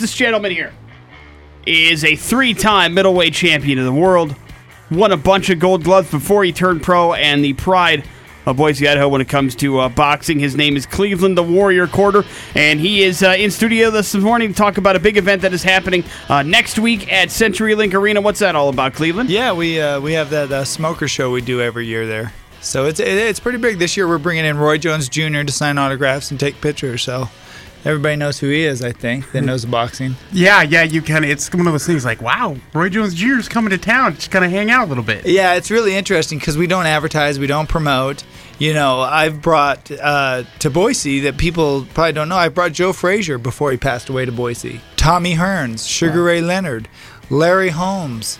This gentleman here is a three time middleweight champion of the world, won a bunch of gold gloves before he turned pro, and the pride of Boise, Idaho when it comes to uh, boxing. His name is Cleveland the Warrior Corder, and he is uh, in studio this morning to talk about a big event that is happening uh, next week at CenturyLink Arena. What's that all about, Cleveland? Yeah, we uh, we have that uh, smoker show we do every year there. So it's it's pretty big. This year we're bringing in Roy Jones Jr. to sign autographs and take pictures. So everybody knows who he is. I think that knows boxing. Yeah, yeah, you kind of. It's one of those things like, wow, Roy Jones Jr. is coming to town. Just kind of hang out a little bit. Yeah, it's really interesting because we don't advertise, we don't promote. You know, I've brought uh, to Boise that people probably don't know. I brought Joe Frazier before he passed away to Boise. Tommy Hearns, Sugar Ray Leonard, Larry Holmes,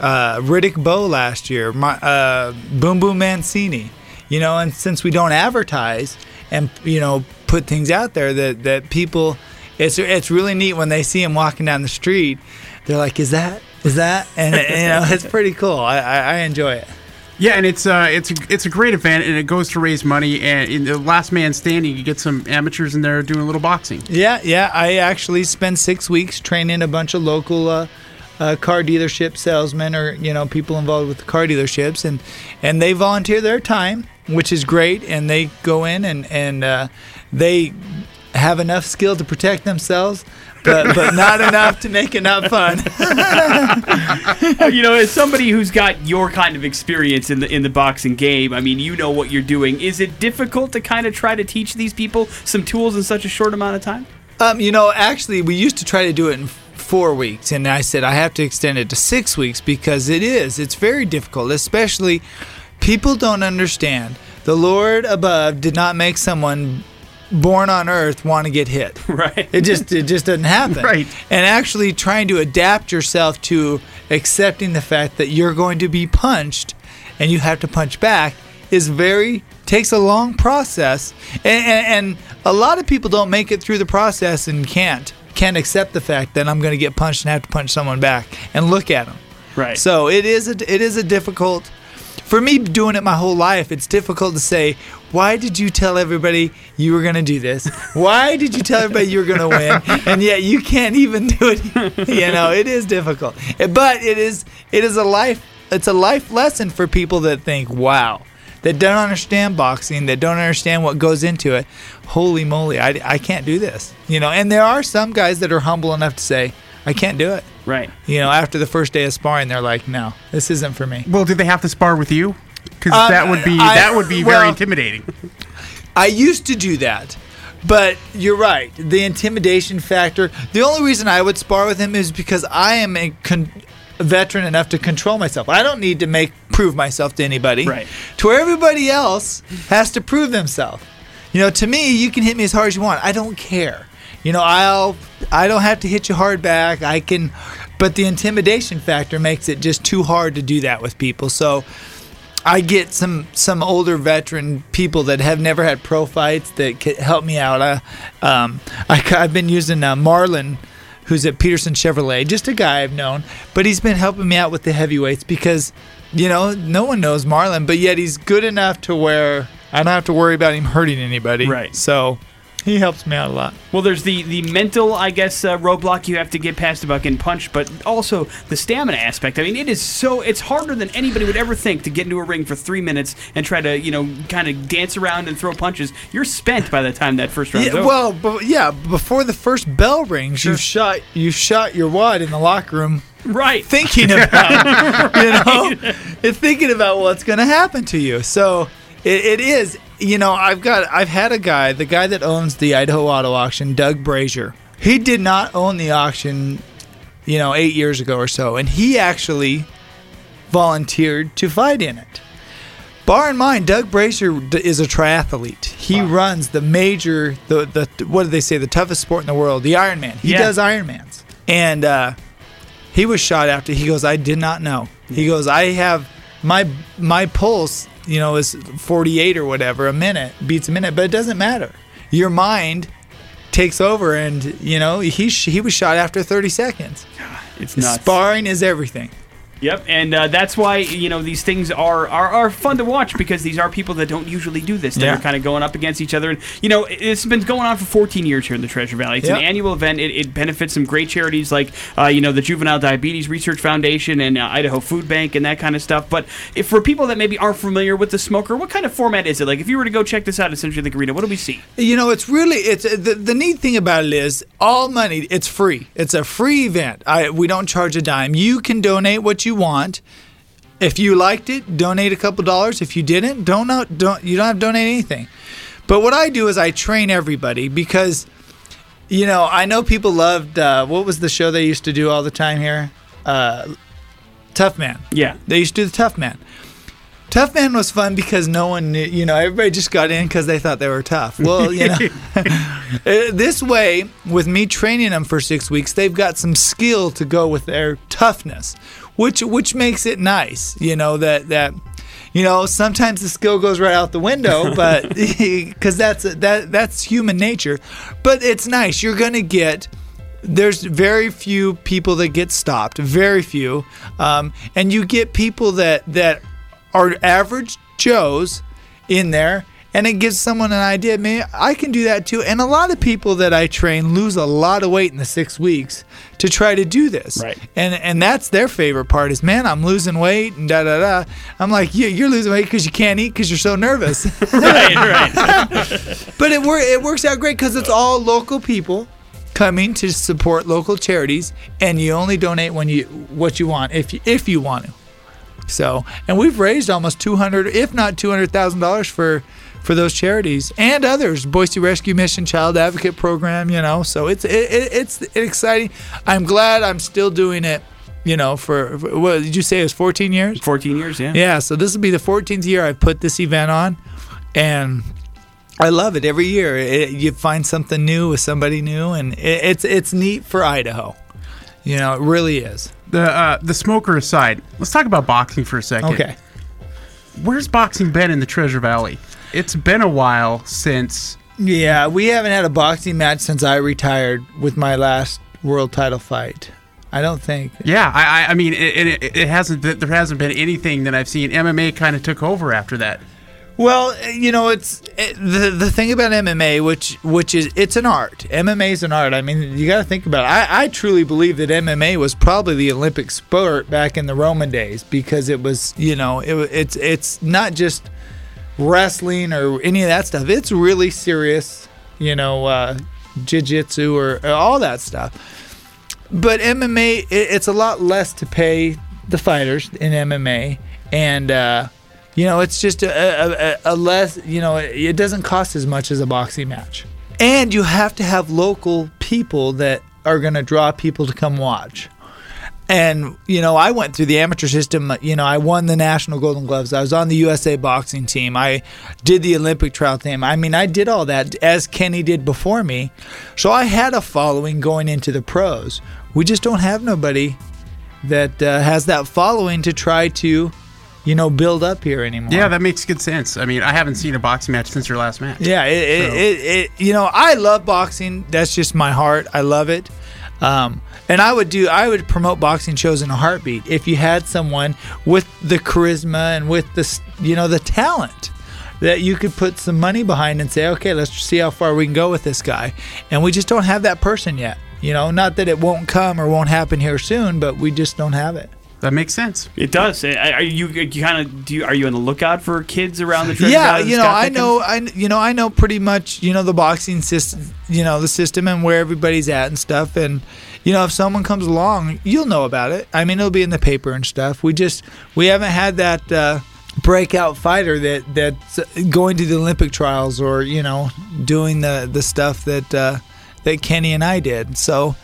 uh, Riddick Bowe last year, my, uh, Boom Boom Mancini. You know, and since we don't advertise and you know put things out there that that people, it's it's really neat when they see him walking down the street. They're like, "Is that? Is that?" And you know, it's pretty cool. I, I, I enjoy it. Yeah, and it's uh, it's a, it's a great event, and it goes to raise money. And in the last man standing, you get some amateurs in there doing a little boxing. Yeah, yeah. I actually spent six weeks training a bunch of local uh, uh, car dealership salesmen, or you know, people involved with the car dealerships, and and they volunteer their time, which is great. And they go in and and uh, they have enough skill to protect themselves. but, but not enough to make it not fun. you know, as somebody who's got your kind of experience in the in the boxing game, I mean, you know what you're doing. Is it difficult to kind of try to teach these people some tools in such a short amount of time? Um, you know, actually, we used to try to do it in four weeks, and I said I have to extend it to six weeks because it is. It's very difficult, especially people don't understand. The Lord above did not make someone born on earth want to get hit. Right. It just it just doesn't happen. Right. And actually trying to adapt yourself to accepting the fact that you're going to be punched and you have to punch back is very takes a long process. And, and, and a lot of people don't make it through the process and can't can't accept the fact that I'm going to get punched and have to punch someone back and look at them. Right. So it is a it is a difficult for me doing it my whole life. It's difficult to say why did you tell everybody you were going to do this? Why did you tell everybody you were going to win? And yet you can't even do it. you know, it is difficult. But it is it is a life it's a life lesson for people that think, "Wow, that don't understand boxing, that don't understand what goes into it. Holy moly, I, I can't do this." You know, and there are some guys that are humble enough to say, "I can't do it." right. You know, after the first day of sparring, they're like, "No, this isn't for me." Well, do they have to spar with you? Because Uh, that would be I- that would be well- very intimidating. I used to do that. But you're right. The intimidation factor. The only reason I would spar with him is because I am a con- veteran enough to control myself. I don't need to make prove myself to anybody. Right. To where everybody else has to prove themselves. You know, to me, you can hit me as hard as you want. I don't care. You know, I'll I don't have to hit you hard back. I can but the intimidation factor makes it just too hard to do that with people. So I get some some older veteran people that have never had pro fights that can help me out. I, um, I have been using uh, Marlon, who's at Peterson Chevrolet, just a guy I've known, but he's been helping me out with the heavyweights because, you know, no one knows Marlon, but yet he's good enough to where I don't have to worry about him hurting anybody. Right. So he helps me out a lot. Well, there's the the mental, I guess, uh, roadblock you have to get past about getting punched, but also the stamina aspect. I mean, it is so it's harder than anybody would ever think to get into a ring for three minutes and try to you know kind of dance around and throw punches. You're spent by the time that first round. Yeah, over. well, yeah, before the first bell rings, you've shot you shot your wad in the locker room right. thinking about, you know, it's thinking about what's going to happen to you. So it, it is, you know, I've got, I've had a guy, the guy that owns the Idaho Auto Auction, Doug Brazier. He did not own the auction, you know, eight years ago or so, and he actually volunteered to fight in it. Bar in mind, Doug Brazier is a triathlete. He runs the major, the, the what do they say, the toughest sport in the world, the Ironman. He Yeah. does Ironmans, and uh, he was shot after. He goes, I did not know. He goes, I have my my pulse, you know, is 48 or whatever a minute, beats a minute, but it doesn't matter. Your mind takes over, and you know he sh- he was shot after 30 seconds. It's nuts. Sparring is everything. Yep, and uh, that's why you know these things are, are are fun to watch because these are people that don't usually do this. That Yeah. kind of going up against each other, and you know it's been going on for 14 years here in the Treasure Valley. It's Yep. an annual event. It, it benefits some great charities like uh, you know the Juvenile Diabetes Research Foundation and uh, Idaho Food Bank and that kind of stuff. But if for people that maybe aren't familiar with the smoker, what kind of format is it? Like if you were to go check this out at Century Link Arena, what do we see? You know, it's really it's the, the neat thing about it is all money. It's free. It's a free event. I we don't charge a dime. You can donate what you want. If you liked it, donate a couple dollars. If you didn't, don't know, don't you don't have to donate anything. But what I do is I train everybody because, you know, I know people loved uh, what was the show they used to do all the time here, uh, Tough Man. Yeah. They used to do the Tough Man. Tough Man was fun because no one knew, you know, everybody just got in because they thought they were tough. Well, you know, uh, this way, with me training them for six weeks, they've got some skill to go with their toughness, which which makes it nice. You know that that. You know, sometimes the skill goes right out the window, but because that's that that's human nature. But it's nice. You're gonna get there's very few people that get stopped very few um, and you get people that that are average joes in there and it gives someone an idea man i can do that too and a lot of people that i train lose a lot of weight in the six weeks to try to do this Right. and and that's their favorite part is man i'm losing weight and da da da i'm like yeah you're losing weight because you can't eat because you're so nervous right, right. but it, wor- it works out great because it's all local people coming to support local charities, and you only donate when you what you want if you, if you want to. So, and we've raised almost two hundred, if not two hundred thousand dollars for for those charities and others. Boise Rescue Mission, Child Advocate Program, you know. So it's it, it, it's exciting. I'm glad I'm still doing it. You know, for, for what did you say? It was 14 years. 14 years, yeah. Yeah, so this will be the 14th year I've put this event on, and I love it every year. It, you find something new with somebody new, and it, it's it's neat for Idaho. You know, it really is. The uh, the smoker aside, let's talk about boxing for a second. Okay. Where's boxing been in the Treasure Valley? It's been a while since. Yeah, we haven't had a boxing match since I retired with my last world title fight. I don't think. Yeah, I, I, I mean, it, it, it hasn't. There hasn't been anything that I've seen. MMA kind of took over after that. Well, you know, it's it, the the thing about MMA, which which is it's an art. MMA is an art. I mean, you got to think about it. I, I truly believe that MMA was probably the Olympic sport back in the Roman days because it was, you know, it, it's it's not just wrestling or any of that stuff. It's really serious, you know, uh, jiu-jitsu or, or all that stuff. But MMA, it, it's a lot less to pay the fighters in MMA, and uh, you know, it's just a, a, a, less, you know, it, it doesn't cost as much as a boxing match. And you have to have local people that are going to draw people to come watch. And, you know, I went through the amateur system. You know, I won the National Golden Gloves. I was on the USA boxing team. I did the Olympic trial team. I mean, I did all that as Kenny did before me. So I had a following going into the pros. We just don't have nobody that uh, has that following to try to, you know, build up here anymore. Yeah, that makes good sense. I mean, I haven't seen a boxing match since your last match. Yeah, it, it, it, it, you know, I love boxing. That's just my heart. I love it. Um, and I would do, I would promote boxing shows in a heartbeat if you had someone with the charisma and with the, you know, the talent that you could put some money behind and say, okay, let's see how far we can go with this guy. And we just don't have that person yet. You know, not that it won't come or won't happen here soon, but we just don't have it. That makes sense. It does. Uh, Are you, you kind of do? You, are you on the lookout for kids around the Treasure yeah you know i that know i you know i know pretty much you know the boxing system you know the system and where everybody's at and stuff and you know if someone comes along you'll know about it i mean it'll be in the paper and stuff we just we haven't had that uh breakout fighter that that's going to the olympic trials or you know doing the the stuff that uh that kenny and i did so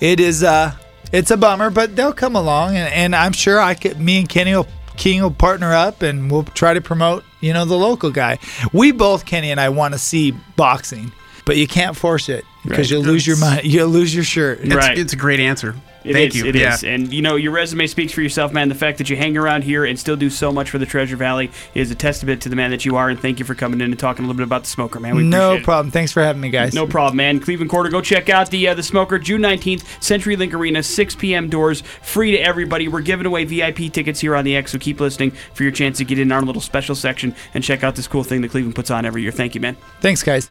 it is uh it's a bummer but they'll come along and, and i'm sure i could me and kenny will King will partner up and we'll try to promote, you know, the local guy. We both, Kenny and I, want to see boxing, but you can't force it because Right. you'll lose your money. You'll lose your shirt. It's, Right. it's a great answer. It Thank is, you. It Yeah. is. And you know, your resume speaks for yourself, man. The fact that you hang around here and still do so much for the Treasure Valley is a testament to the man that you are. And thank you for coming in and talking a little bit about the smoker, man. We no appreciate it. problem. Thanks for having me, guys. No problem, man. Cleveland Corder, go check out the uh, the Smoker June 19th, Century Link Arena, 6 p.m. doors, free to everybody. We're giving away VIP tickets here on the X, so keep listening for your chance to get in our little special section and check out this cool thing that Cleveland puts on every year. Thank you, man. Thanks, guys.